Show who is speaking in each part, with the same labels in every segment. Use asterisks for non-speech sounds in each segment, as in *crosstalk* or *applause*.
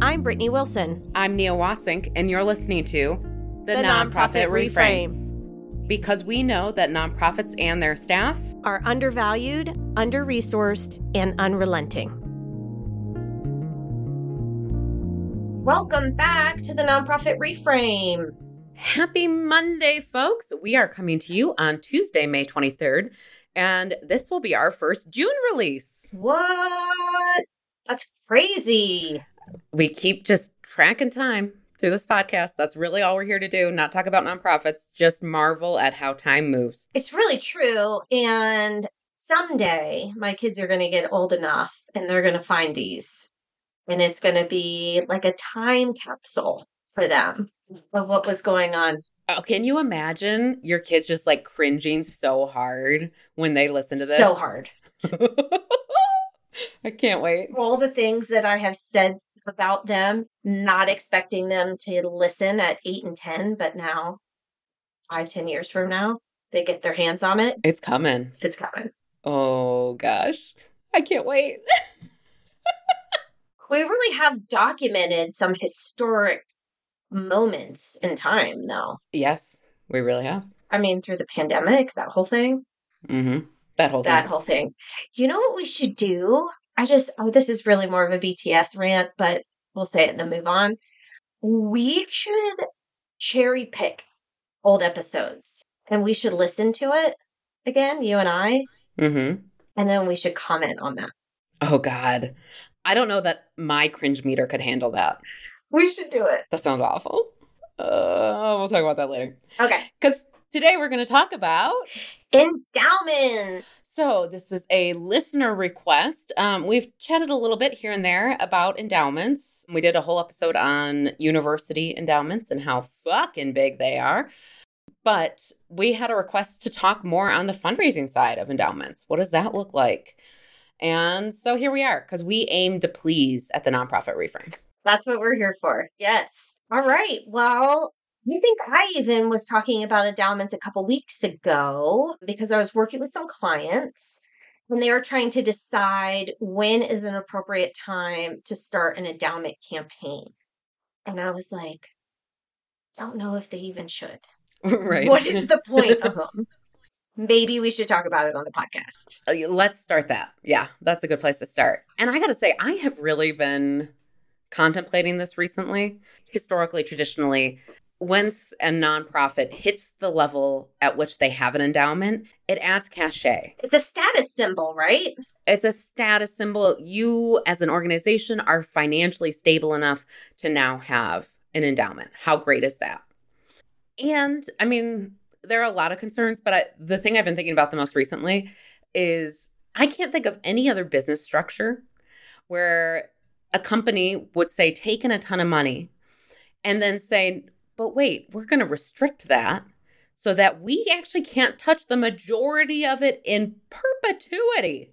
Speaker 1: I'm Brittny Wilson.
Speaker 2: I'm Nia Wassink, and you're listening to
Speaker 1: The Nonprofit Reframe.
Speaker 2: Because we know that nonprofits and their staff
Speaker 1: Are undervalued, under resourced, and unrelenting. Welcome back to the Nonprofit Reframe.
Speaker 2: Happy Monday, folks. We are coming to you on Tuesday, May 23rd, and this will be our first June release.
Speaker 1: What? That's crazy.
Speaker 2: We keep just tracking time through this podcast. That's really all we're here to do, not talk about nonprofits, just marvel at how time moves.
Speaker 1: It's really true. And someday my kids are going to get old enough and they're going to find these. And it's going to be like a time capsule for them of what was going on.
Speaker 2: Oh, can you imagine your kids just like cringing so hard when they listen to this?
Speaker 1: So hard. *laughs*
Speaker 2: I can't wait.
Speaker 1: All the things that I have said about them, not expecting them to listen at eight and 10, but now, five, ten years from now, they get their hands on it.
Speaker 2: It's coming.
Speaker 1: It's coming.
Speaker 2: Oh gosh. I can't wait. *laughs*
Speaker 1: We really have documented some historic moments in time, though.
Speaker 2: yes, we really have.
Speaker 1: I mean, through the pandemic, that whole thing,
Speaker 2: Mm-hmm. That whole
Speaker 1: that
Speaker 2: thing.
Speaker 1: whole thing. You know what we should do? I just, oh, this is really more of a BTS rant, but we'll say it and then move on. We should cherry pick old episodes and we should listen to it again, you and I,
Speaker 2: Mm-hmm.
Speaker 1: and then we should comment on that.
Speaker 2: Oh God. I don't know that my cringe meter could handle that.
Speaker 1: We should do it.
Speaker 2: That sounds awful. Uh, we'll talk about that later.
Speaker 1: Okay.
Speaker 2: Because today we're going to talk about
Speaker 1: Endowments.
Speaker 2: So, this is a listener request. Um, we've chatted a little bit here and there about endowments. We did a whole episode on university endowments and how fucking big they are. But we had a request to talk more on the fundraising side of endowments. What does that look like? And so here we are, because we aim to please at the nonprofit reframe.
Speaker 1: That's what we're here for. Yes. All right. Well, I think I even was talking about endowments a couple weeks ago because I was working with some clients and they were trying to decide when is an appropriate time to start an endowment campaign. And I was like, don't know if they even should. *laughs*
Speaker 2: right.
Speaker 1: What is the point of *laughs* them? Maybe we should talk about it on the podcast.
Speaker 2: Uh, Let's start that. Yeah, that's a good place to start. And I got to say, I have really been contemplating this recently. Historically, traditionally, once a nonprofit hits the level at which they have an endowment, it adds cachet.
Speaker 1: It's a status symbol, right?
Speaker 2: It's a status symbol. You, as an organization, are financially stable enough to now have an endowment. How great is that? And I mean, there are a lot of concerns, but I, the thing I've been thinking about the most recently is I can't think of any other business structure where a company would say, take in a ton of money and then say, but wait, we're going to restrict that so that we actually can't touch the majority of it in perpetuity.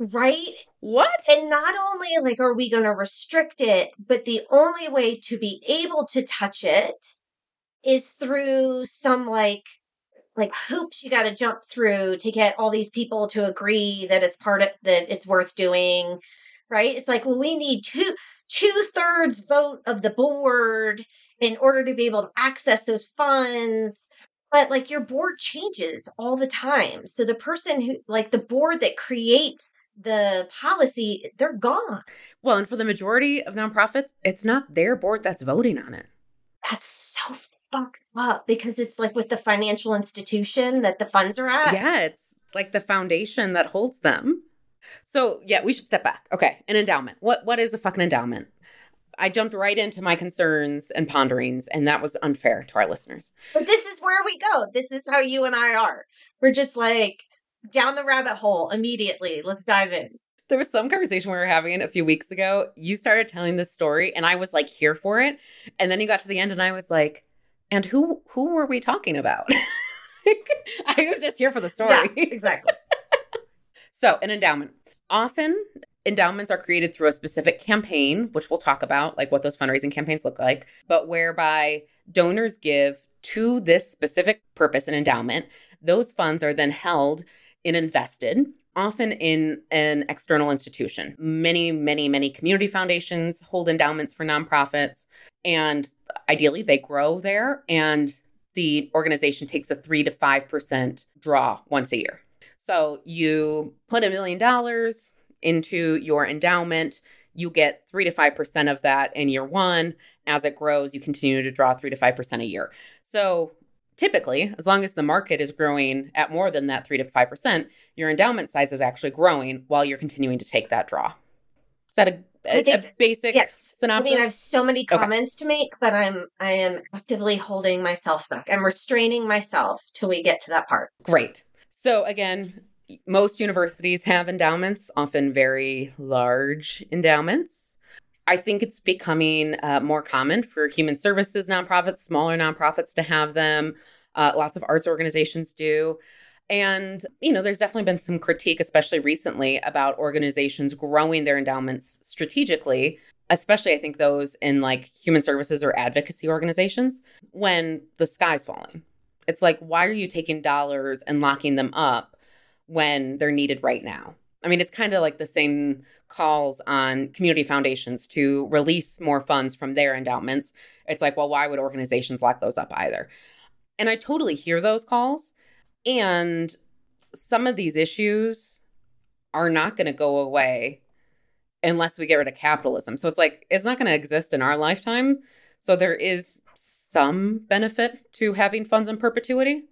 Speaker 1: Right?
Speaker 2: What?
Speaker 1: And not only like are we going to restrict it, but the only way to be able to touch it is through some like like hoops you got to jump through to get all these people to agree that it's part of that it's worth doing. Right? It's like, well, we need two two thirds vote of the board in order to be able to access those funds. But like your board changes all the time. So the person who like the board that creates the policy, they're gone.
Speaker 2: Well, and for the majority of nonprofits, it's not their board that's voting on it.
Speaker 1: That's so fucked up because it's like with the financial institution that the funds are at.
Speaker 2: Yeah, it's like the foundation that holds them. So, yeah, we should step back. Okay, an endowment. What what is a fucking endowment? I jumped right into my concerns and ponderings, and that was unfair to our listeners.
Speaker 1: But this is where we go. This is how you and I are. We're just like down the rabbit hole immediately. Let's dive in.
Speaker 2: There was some conversation we were having a few weeks ago. You started telling this story, and I was like here for it. And then you got to the end, and I was like, "And who who were we talking about?" *laughs* I was just here for the story.
Speaker 1: Yeah, *laughs* exactly.
Speaker 2: So, an endowment. Often, endowments are created through a specific campaign, which we'll talk about, like what those fundraising campaigns look like, but whereby donors give to this specific purpose, an endowment. Those funds are then held and invested often in an external institution. Many, many, many community foundations hold endowments for nonprofits, and ideally they grow there, and the organization takes a 3 to 5% draw once a year. So you put a million dollars into your endowment, you get 3 to 5% of that in year 1. As it grows, you continue to draw 3 to 5% a year. So typically, as long as the market is growing at more than that 3 to 5%, your endowment size is actually growing while you're continuing to take that draw. Is that a, a, a basic
Speaker 1: yes.
Speaker 2: synopsis?
Speaker 1: I mean, I have so many comments okay. to make, but I'm I am actively holding myself back. I'm restraining myself till we get to that part.
Speaker 2: Great. So again, most universities have endowments, often very large endowments. I think it's becoming uh, more common for human services nonprofits, smaller nonprofits to have them. Uh, lots of arts organizations do. And, you know, there's definitely been some critique, especially recently, about organizations growing their endowments strategically, especially I think those in like human services or advocacy organizations when the sky's falling. It's like, why are you taking dollars and locking them up when they're needed right now? I mean, it's kind of like the same calls on community foundations to release more funds from their endowments. It's like, well, why would organizations lock those up either? And I totally hear those calls. And some of these issues are not going to go away unless we get rid of capitalism. So it's like, it's not going to exist in our lifetime. So there is some benefit to having funds in perpetuity.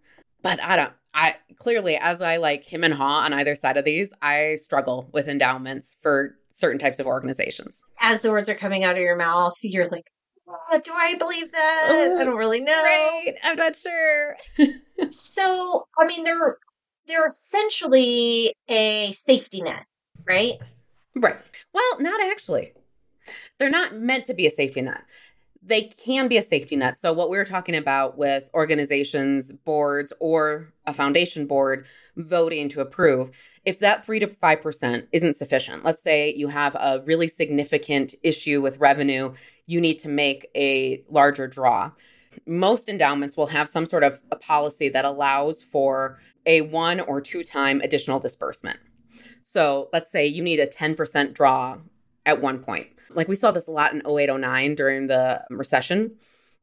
Speaker 2: But I don't, I clearly, as I like him and haw on either side of these, I struggle with endowments for certain types of organizations.
Speaker 1: As the words are coming out of your mouth, you're like, oh, do I believe that? Ooh, I don't really know.
Speaker 2: Right. I'm not sure. *laughs*
Speaker 1: so, I mean, they're they're essentially a safety net, right?
Speaker 2: Right. Well, not actually. They're not meant to be a safety net they can be a safety net. So, what we were talking about with organizations, boards, or a foundation board voting to approve, if that 3 to 5% isn't sufficient, let's say you have a really significant issue with revenue, you need to make a larger draw. Most endowments will have some sort of a policy that allows for a one or two time additional disbursement. So, let's say you need a 10% draw at one point like we saw this a lot in 0809 during the recession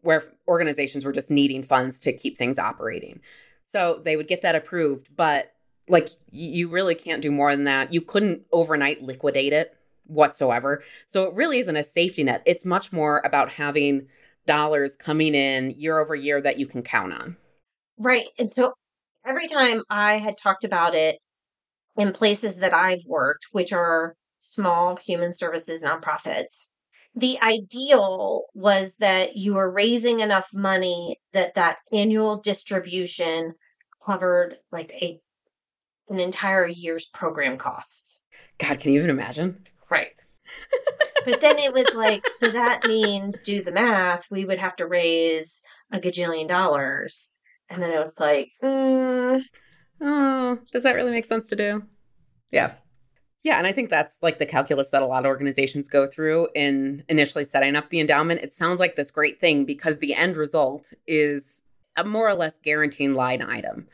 Speaker 2: where organizations were just needing funds to keep things operating. So they would get that approved, but like you really can't do more than that. You couldn't overnight liquidate it whatsoever. So it really isn't a safety net. It's much more about having dollars coming in year over year that you can count on.
Speaker 1: Right. And so every time I had talked about it in places that I've worked, which are small human services nonprofits. The ideal was that you were raising enough money that that annual distribution covered like a an entire year's program costs.
Speaker 2: God, can you even imagine?
Speaker 1: Right. *laughs* but then it was like, so that means do the math, we would have to raise a gajillion dollars. And then it was like, mm.
Speaker 2: oh, does that really make sense to do? Yeah. Yeah, and I think that's like the calculus that a lot of organizations go through in initially setting up the endowment. It sounds like this great thing because the end result is a more or less guaranteed line item.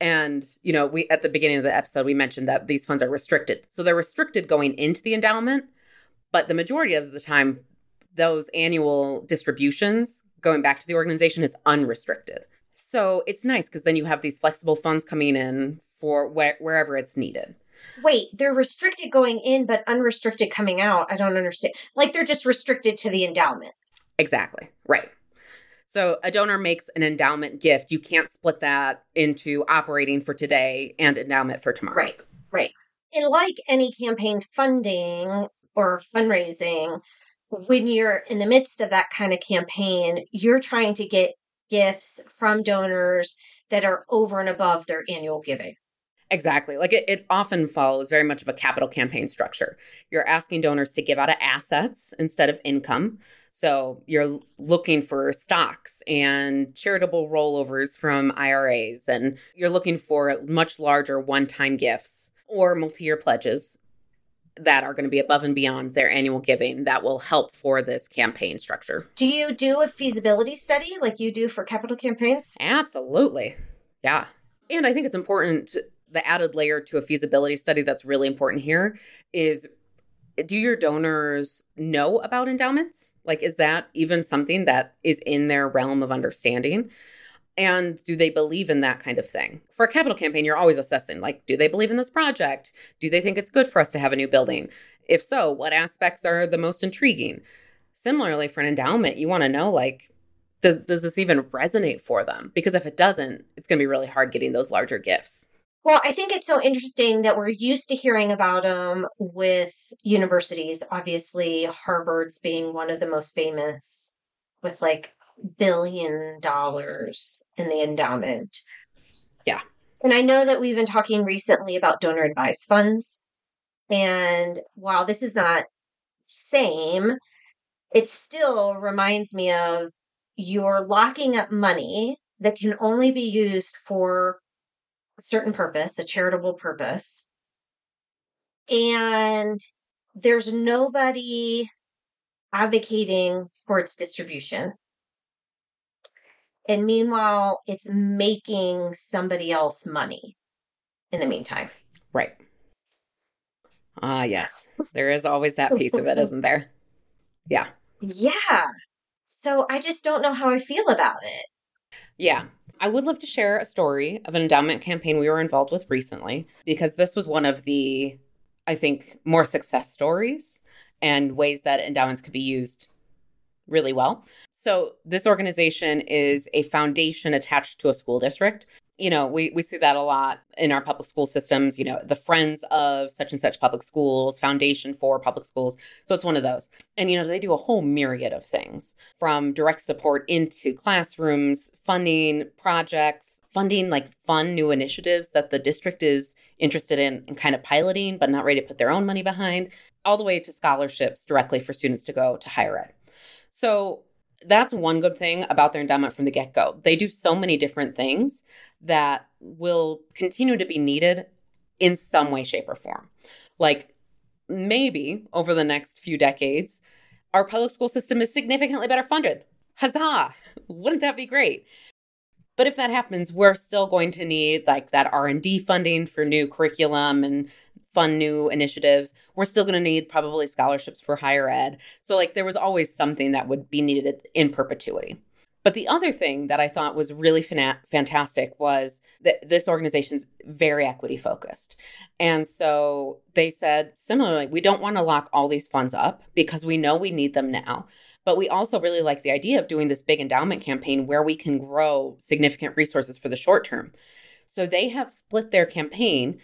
Speaker 2: And, you know, we at the beginning of the episode we mentioned that these funds are restricted. So they're restricted going into the endowment, but the majority of the time those annual distributions going back to the organization is unrestricted. So it's nice because then you have these flexible funds coming in for wh- wherever it's needed.
Speaker 1: Wait, they're restricted going in, but unrestricted coming out. I don't understand. Like they're just restricted to the endowment.
Speaker 2: Exactly. Right. So a donor makes an endowment gift. You can't split that into operating for today and endowment for tomorrow.
Speaker 1: Right. Right. And like any campaign funding or fundraising, when you're in the midst of that kind of campaign, you're trying to get gifts from donors that are over and above their annual giving.
Speaker 2: Exactly. Like it, it often follows very much of a capital campaign structure. You're asking donors to give out of assets instead of income. So you're looking for stocks and charitable rollovers from IRAs, and you're looking for much larger one time gifts or multi year pledges that are going to be above and beyond their annual giving that will help for this campaign structure.
Speaker 1: Do you do a feasibility study like you do for capital campaigns?
Speaker 2: Absolutely. Yeah. And I think it's important the added layer to a feasibility study that's really important here is do your donors know about endowments? Like, is that even something that is in their realm of understanding? And do they believe in that kind of thing? For a capital campaign, you're always assessing like, do they believe in this project? Do they think it's good for us to have a new building? If so, what aspects are the most intriguing? Similarly, for an endowment, you want to know like, does, does this even resonate for them? Because if it doesn't, it's going to be really hard getting those larger gifts.
Speaker 1: Well, I think it's so interesting that we're used to hearing about them with universities. Obviously, Harvard's being one of the most famous with like billion dollars in the endowment.
Speaker 2: Yeah.
Speaker 1: And I know that we've been talking recently about donor advised funds. And while this is not same, it still reminds me of you're locking up money that can only be used for a certain purpose, a charitable purpose. And there's nobody advocating for its distribution. And meanwhile, it's making somebody else money in the meantime.
Speaker 2: Right. Ah, yes. There is always that piece of it, *laughs* isn't there? Yeah.
Speaker 1: Yeah. So I just don't know how I feel about it.
Speaker 2: Yeah. I would love to share a story of an endowment campaign we were involved with recently because this was one of the, I think, more success stories and ways that endowments could be used really well. So, this organization is a foundation attached to a school district you know, we, we see that a lot in our public school systems, you know, the Friends of such and such public schools, Foundation for public schools. So it's one of those. And, you know, they do a whole myriad of things from direct support into classrooms, funding projects, funding like fun new initiatives that the district is interested in and kind of piloting, but not ready to put their own money behind, all the way to scholarships directly for students to go to higher ed. So that's one good thing about their endowment from the get go. They do so many different things that will continue to be needed in some way, shape, or form. Like maybe over the next few decades, our public school system is significantly better funded. Huzzah! *laughs* Wouldn't that be great? But if that happens, we're still going to need like that R&D funding for new curriculum and fun new initiatives. We're still going to need probably scholarships for higher ed. So like there was always something that would be needed in perpetuity. But the other thing that I thought was really fantastic was that this organization's very equity focused. And so they said similarly, we don't want to lock all these funds up because we know we need them now. But we also really like the idea of doing this big endowment campaign where we can grow significant resources for the short term. So they have split their campaign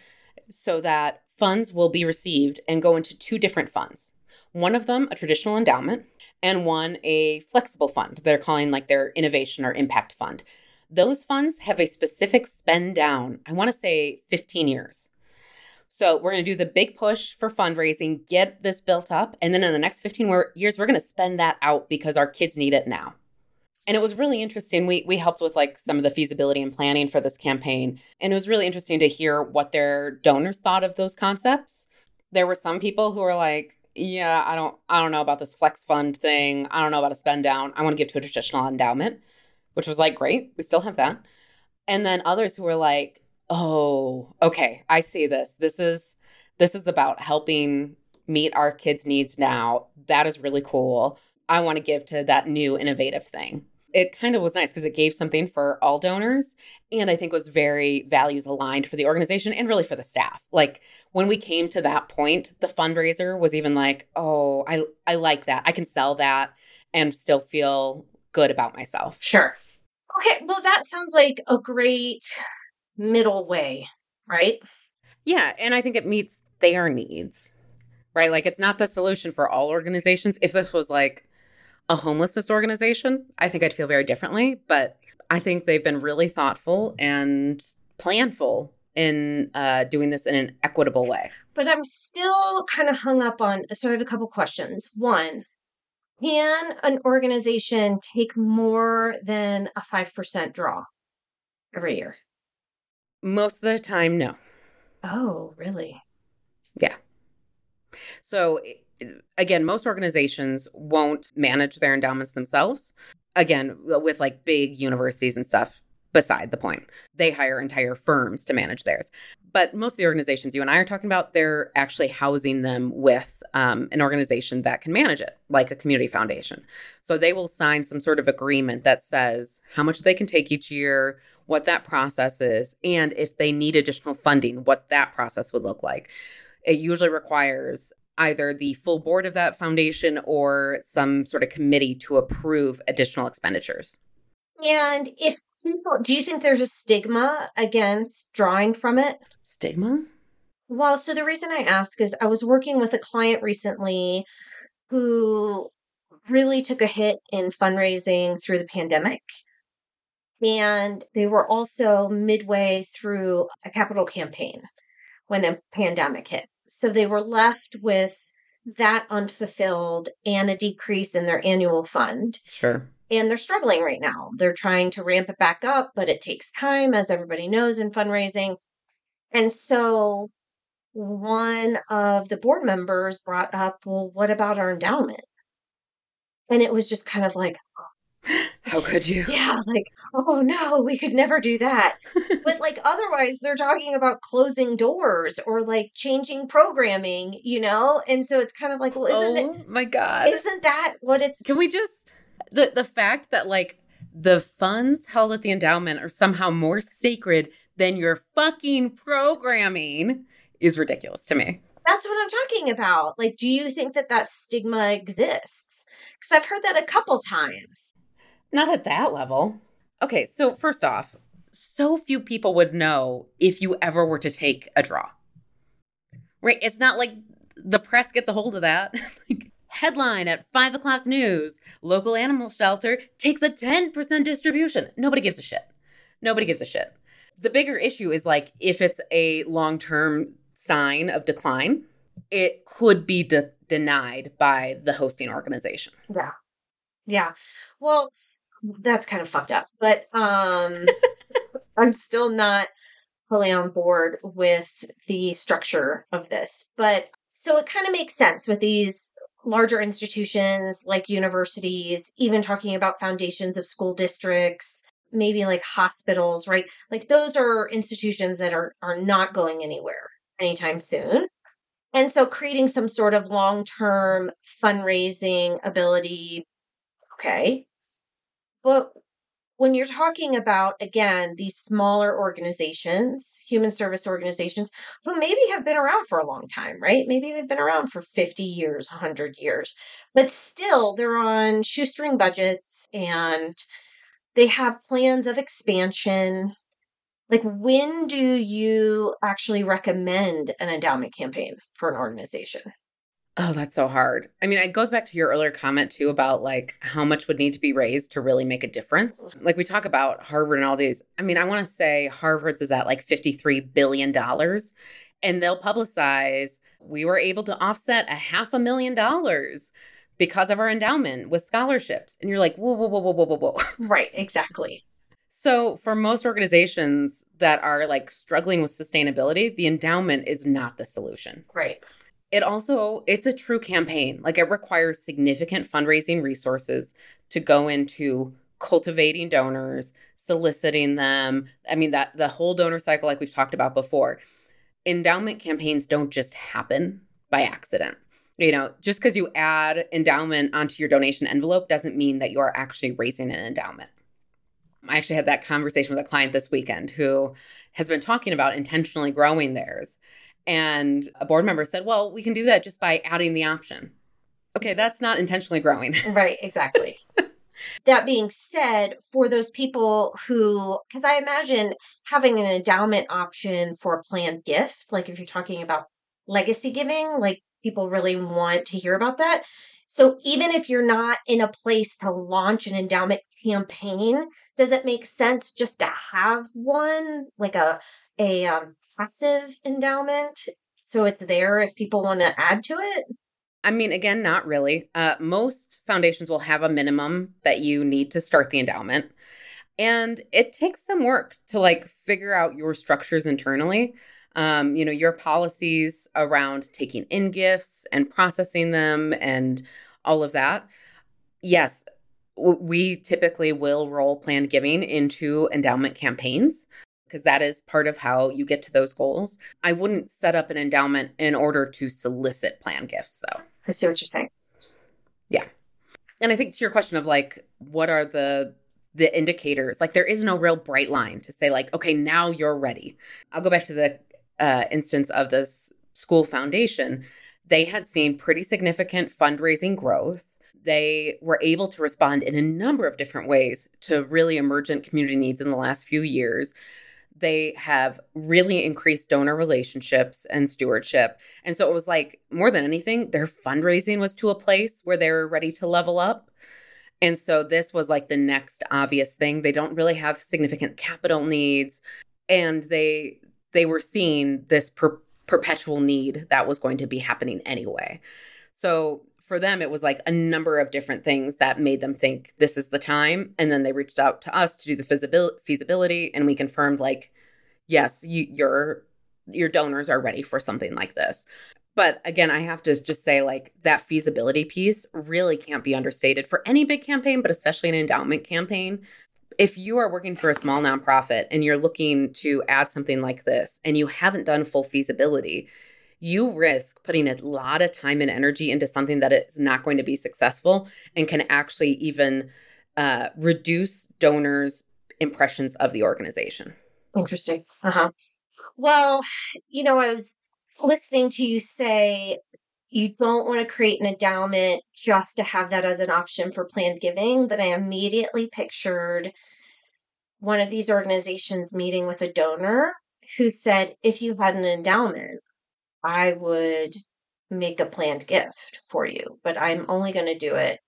Speaker 2: so that funds will be received and go into two different funds. One of them, a traditional endowment, and one, a flexible fund. They're calling like their innovation or impact fund. Those funds have a specific spend down, I want to say 15 years. So we're going to do the big push for fundraising, get this built up, and then in the next 15 years, we're going to spend that out because our kids need it now. And it was really interesting. We we helped with like some of the feasibility and planning for this campaign, and it was really interesting to hear what their donors thought of those concepts. There were some people who were like, "Yeah, I don't I don't know about this flex fund thing. I don't know about a spend down. I want to give to a traditional endowment." Which was like, "Great. We still have that." And then others who were like, "Oh, okay. I see this. This is this is about helping meet our kids' needs now. That is really cool. I want to give to that new innovative thing." It kind of was nice because it gave something for all donors and I think was very values aligned for the organization and really for the staff. Like when we came to that point, the fundraiser was even like, "Oh, I I like that. I can sell that and still feel good about myself."
Speaker 1: Sure. Okay, well that sounds like a great middle way, right?
Speaker 2: Yeah, and I think it meets their needs. Right? Like it's not the solution for all organizations. If this was like a homelessness organization, I think I'd feel very differently. But I think they've been really thoughtful and planful in uh, doing this in an equitable way.
Speaker 1: But I'm still kind of hung up on sort of a couple questions. One, can an organization take more than a 5% draw every year?
Speaker 2: Most of the time, no.
Speaker 1: Oh, really?
Speaker 2: Yeah. So again, most organizations won't manage their endowments themselves. Again, with like big universities and stuff, beside the point. They hire entire firms to manage theirs. but most of the organizations you and I are talking about, they're actually housing them with um, an organization that can manage it, like a community foundation. So they will sign some sort of agreement that says how much they can take each year, what that process is, and if they need additional funding, what that process would look like. It usually requires either the full board of that foundation or some sort of committee to approve additional expenditures.
Speaker 1: And if people, do you think there's a stigma against drawing from it?
Speaker 2: Stigma?
Speaker 1: Well, so the reason I ask is I was working with a client recently who really took a hit in fundraising through the pandemic. And they were also midway through a capital campaign when the pandemic hit. So they were left with that unfulfilled and a decrease in their annual fund.
Speaker 2: Sure.
Speaker 1: And they're struggling right now. They're trying to ramp it back up, but it takes time, as everybody knows in fundraising. And so one of the board members brought up, well, what about our endowment? And it was just kind of like,
Speaker 2: how could you?
Speaker 1: Yeah, like, oh no, we could never do that. *laughs* but like otherwise they're talking about closing doors or like changing programming, you know? And so it's kind of like, well, isn't
Speaker 2: oh,
Speaker 1: it
Speaker 2: my god.
Speaker 1: Isn't that what it's
Speaker 2: Can we just the the fact that like the funds held at the endowment are somehow more sacred than your fucking programming is ridiculous to me.
Speaker 1: That's what I'm talking about. Like, do you think that that stigma exists? Because I've heard that a couple times.
Speaker 2: Not at that level. Okay, so first off, so few people would know if you ever were to take a draw. Right? It's not like the press gets a hold of that. *laughs* like, headline at five o'clock news local animal shelter takes a 10% distribution. Nobody gives a shit. Nobody gives a shit. The bigger issue is like if it's a long term sign of decline, it could be de- denied by the hosting organization.
Speaker 1: Yeah. Yeah. Well, that's kind of fucked up, but um *laughs* I'm still not fully on board with the structure of this. But so it kind of makes sense with these larger institutions like universities, even talking about foundations of school districts, maybe like hospitals, right? Like those are institutions that are are not going anywhere anytime soon. And so creating some sort of long-term fundraising ability okay. But when you're talking about, again, these smaller organizations, human service organizations, who maybe have been around for a long time, right? Maybe they've been around for 50 years, 100 years, but still they're on shoestring budgets and they have plans of expansion. Like, when do you actually recommend an endowment campaign for an organization?
Speaker 2: Oh, that's so hard. I mean, it goes back to your earlier comment too about like how much would need to be raised to really make a difference. Mm-hmm. Like we talk about Harvard and all these. I mean, I want to say Harvard's is at like $53 billion and they'll publicize we were able to offset a half a million dollars because of our endowment with scholarships. And you're like, whoa, whoa, whoa, whoa, whoa, whoa, whoa. *laughs*
Speaker 1: Right, exactly.
Speaker 2: So, for most organizations that are like struggling with sustainability, the endowment is not the solution.
Speaker 1: Right
Speaker 2: it also it's a true campaign. Like it requires significant fundraising resources to go into cultivating donors soliciting them. I mean that the whole donor cycle like we've talked about before. Endowment campaigns don't just happen by accident. You know just because you add endowment onto your donation envelope doesn't mean that you are actually raising an endowment. I actually had that conversation with a client this weekend who has been talking about intentionally growing theirs and a board member said, well, we can do that just by adding the option. Okay, that's not intentionally growing. *laughs*
Speaker 1: right, exactly. that being said, for those people who, because I imagine having an endowment option for a planned gift, like if you're talking about legacy giving, like people really want to hear about that. So even if you're not in a place to launch an endowment campaign, does it make sense just to have one, like a a um, passive endowment so it's there if people want to add to it?
Speaker 2: I mean, again, not really. Uh, most foundations will have a minimum that you need to start the endowment. And it takes some work to like figure out your structures internally. Um, you know, your policies around taking in gifts and processing them and all of that. Yes, we typically will roll planned giving into endowment campaigns because that is part of how you get to those goals. I wouldn't set up an endowment in order to solicit plan gifts, though.
Speaker 1: I see what you're saying.
Speaker 2: Yeah. And I think to your question of like, what are the the indicators? Like, there is no real bright line to say like, okay, now you're ready. I'll go back to the uh, instance of this school foundation. They had seen pretty significant fundraising growth they were able to respond in a number of different ways to really emergent community needs in the last few years they have really increased donor relationships and stewardship. And so it was like more than anything, their fundraising was to a place where they were ready to level up. And so this was like the next obvious thing. They don't really have significant capital needs and they they were seeing this per- perpetual need that was going to be happening anyway. So for them it was like a number of different things that made them think this is the time and then they reached out to us to do the feasibility and we confirmed like yes you, your your donors are ready for something like this. But again i have to just say like that feasibility piece really can't be understated for any big campaign but especially an endowment campaign. If you are working for a small nonprofit and you're looking to add something like this and you haven't done full feasibility you risk putting a lot of time and energy into something that is not going to be successful and can actually even uh, reduce donors' impressions of the organization.
Speaker 1: Interesting. Uh huh. Well, you know, I was listening to you say you don't want to create an endowment just to have that as an option for planned giving, but I immediately pictured one of these organizations meeting with a donor who said, if you had an endowment, I would make a planned gift for you, but I'm only going to do it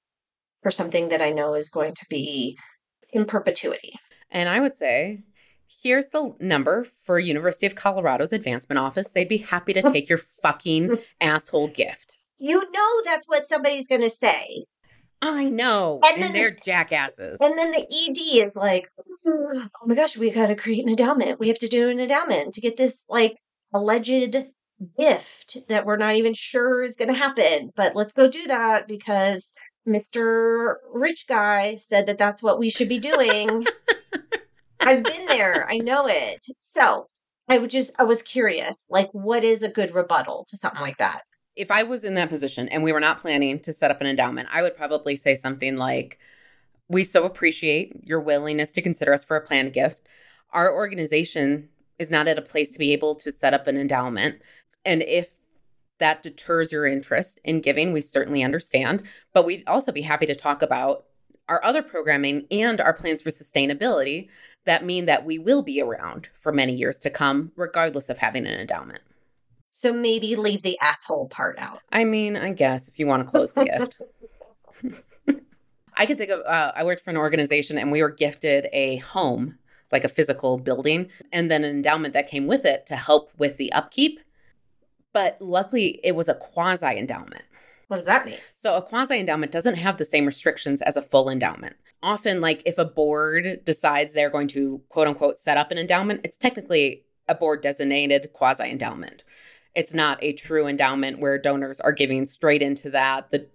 Speaker 1: for something that I know is going to be in perpetuity.
Speaker 2: And I would say, here's the number for University of Colorado's advancement office. They'd be happy to *laughs* take your fucking asshole gift.
Speaker 1: You know that's what somebody's going to say.
Speaker 2: I know. And, and they're jackasses.
Speaker 1: And then the ED is like, oh my gosh, we got to create an endowment. We have to do an endowment to get this like alleged gift that we're not even sure is going to happen. But let's go do that because Mr. Rich Guy said that that's what we should be doing. I've been there. I know it. So I would just, I was curious, like, what is a good rebuttal to something like that?
Speaker 2: If I was in that position and we were not planning to set up an endowment, I would probably say something like, We so appreciate your willingness to consider us for a planned gift. Our organization is not at a place to be able to set up an endowment. And if that deters your interest in giving, we certainly understand. But we'd also be happy to talk about our other programming and our plans for sustainability that mean that we will be around for many years to come, regardless of having an endowment.
Speaker 1: So maybe leave the asshole part out.
Speaker 2: I mean, I guess if you want to close the gift. *laughs* I can think of, uh, I worked for an organization and we were gifted a home, like a physical building, and then an endowment that came with it to help with the upkeep but luckily, it was a quasi endowment.
Speaker 1: What does that mean?
Speaker 2: So, a quasi endowment doesn't have the same restrictions as a full endowment. Often, like if a board decides they're going to quote unquote set up an endowment, it's technically a board designated quasi endowment. It's not a true endowment where donors are giving straight into that. The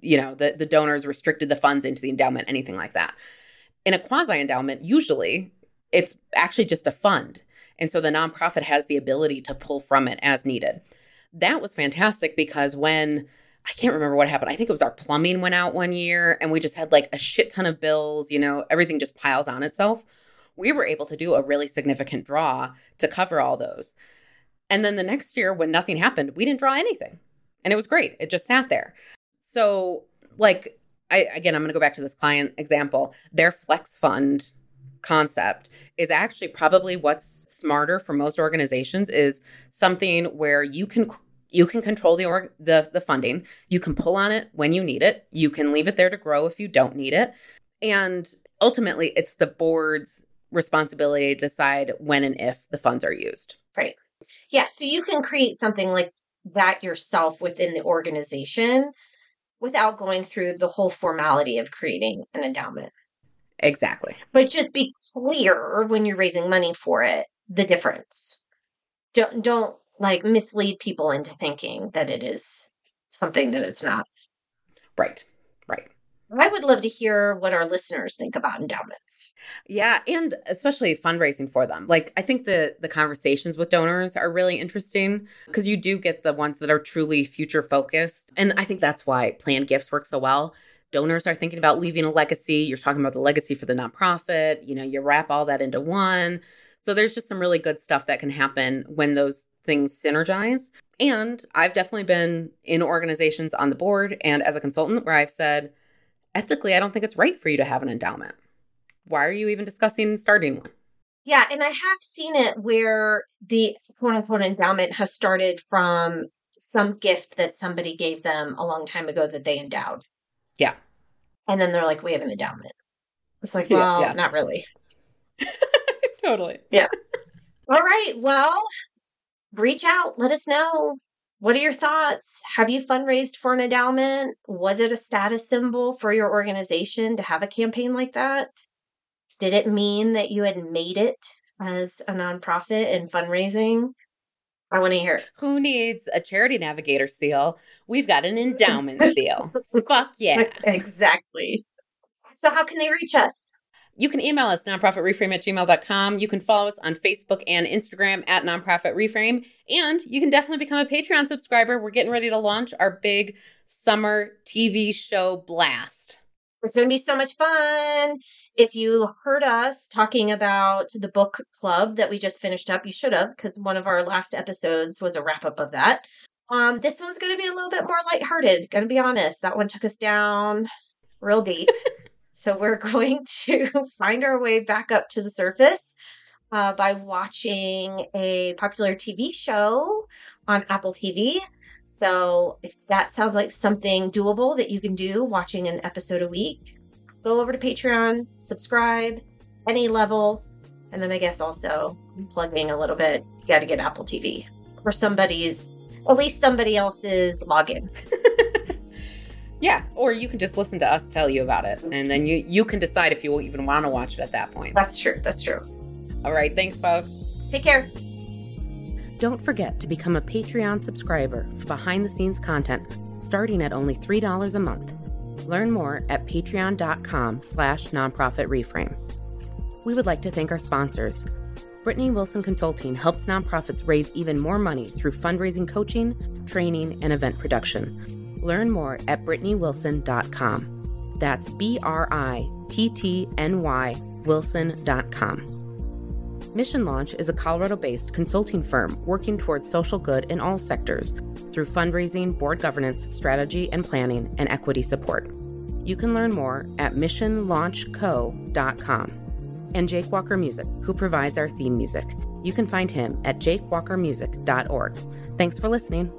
Speaker 2: you know, the, the donors restricted the funds into the endowment, anything like that. In a quasi endowment, usually it's actually just a fund. And so the nonprofit has the ability to pull from it as needed. That was fantastic because when I can't remember what happened. I think it was our plumbing went out one year and we just had like a shit ton of bills, you know, everything just piles on itself. We were able to do a really significant draw to cover all those. And then the next year, when nothing happened, we didn't draw anything. And it was great. It just sat there. So, like, I, again, I'm going to go back to this client example. Their flex fund concept is actually probably what's smarter for most organizations is something where you can you can control the org the the funding. You can pull on it when you need it. You can leave it there to grow if you don't need it. And ultimately it's the board's responsibility to decide when and if the funds are used.
Speaker 1: Right. Yeah so you can create something like that yourself within the organization without going through the whole formality of creating an endowment
Speaker 2: Exactly.
Speaker 1: But just be clear when you're raising money for it, the difference. Don't don't like mislead people into thinking that it is something that it's not.
Speaker 2: Right. Right.
Speaker 1: I would love to hear what our listeners think about endowments.
Speaker 2: Yeah, and especially fundraising for them. Like I think the the conversations with donors are really interesting because you do get the ones that are truly future focused. And I think that's why planned gifts work so well. Donors are thinking about leaving a legacy. You're talking about the legacy for the nonprofit. You know, you wrap all that into one. So there's just some really good stuff that can happen when those things synergize. And I've definitely been in organizations on the board and as a consultant where I've said, ethically, I don't think it's right for you to have an endowment. Why are you even discussing starting one?
Speaker 1: Yeah, and I have seen it where the quote unquote endowment has started from some gift that somebody gave them a long time ago that they endowed.
Speaker 2: Yeah.
Speaker 1: And then they're like, we have an endowment. It's like, *laughs* well, yeah, yeah. not really. *laughs*
Speaker 2: totally.
Speaker 1: Yeah. All right. Well, reach out. Let us know. What are your thoughts? Have you fundraised for an endowment? Was it a status symbol for your organization to have a campaign like that? Did it mean that you had made it as a nonprofit in fundraising? I want to hear it.
Speaker 2: Who needs a charity navigator seal? We've got an endowment *laughs* seal. Fuck yeah.
Speaker 1: Exactly. So, how can they reach us?
Speaker 2: You can email us, nonprofitreframe at gmail.com. You can follow us on Facebook and Instagram at nonprofitreframe. And you can definitely become a Patreon subscriber. We're getting ready to launch our big summer TV show blast.
Speaker 1: It's going to be so much fun. If you heard us talking about the book club that we just finished up, you should have, because one of our last episodes was a wrap up of that. Um, this one's going to be a little bit more lighthearted. Going to be honest, that one took us down real deep. *laughs* So we're going to *laughs* find our way back up to the surface uh, by watching a popular TV show on Apple TV. So if that sounds like something doable that you can do, watching an episode a week, go over to Patreon, subscribe, any level. And then I guess also plugging a little bit, you got to get Apple TV or somebody's, at least somebody else's login. *laughs*
Speaker 2: Yeah, or you can just listen to us tell you about it, and then you you can decide if you will even want to watch it at that point.
Speaker 1: That's true. That's true.
Speaker 2: All right, thanks, folks.
Speaker 1: Take care.
Speaker 2: Don't forget to become a Patreon subscriber for behind the scenes content starting at only $3 a month. Learn more at patreon.com slash nonprofit reframe. We would like to thank our sponsors. Brittny Wilson Consulting helps nonprofits raise even more money through fundraising coaching, training, and event production. Learn more at BrittnyWilson.com. That's B R I T T N Y Wilson.com. Mission Launch is a Colorado based consulting firm working towards social good in all sectors through fundraising, board governance, strategy and planning, and equity support. You can learn more at missionlaunchco.com. And Jake Walker Music, who provides our theme music. You can find him at jakewalkermusic.org. Thanks for listening.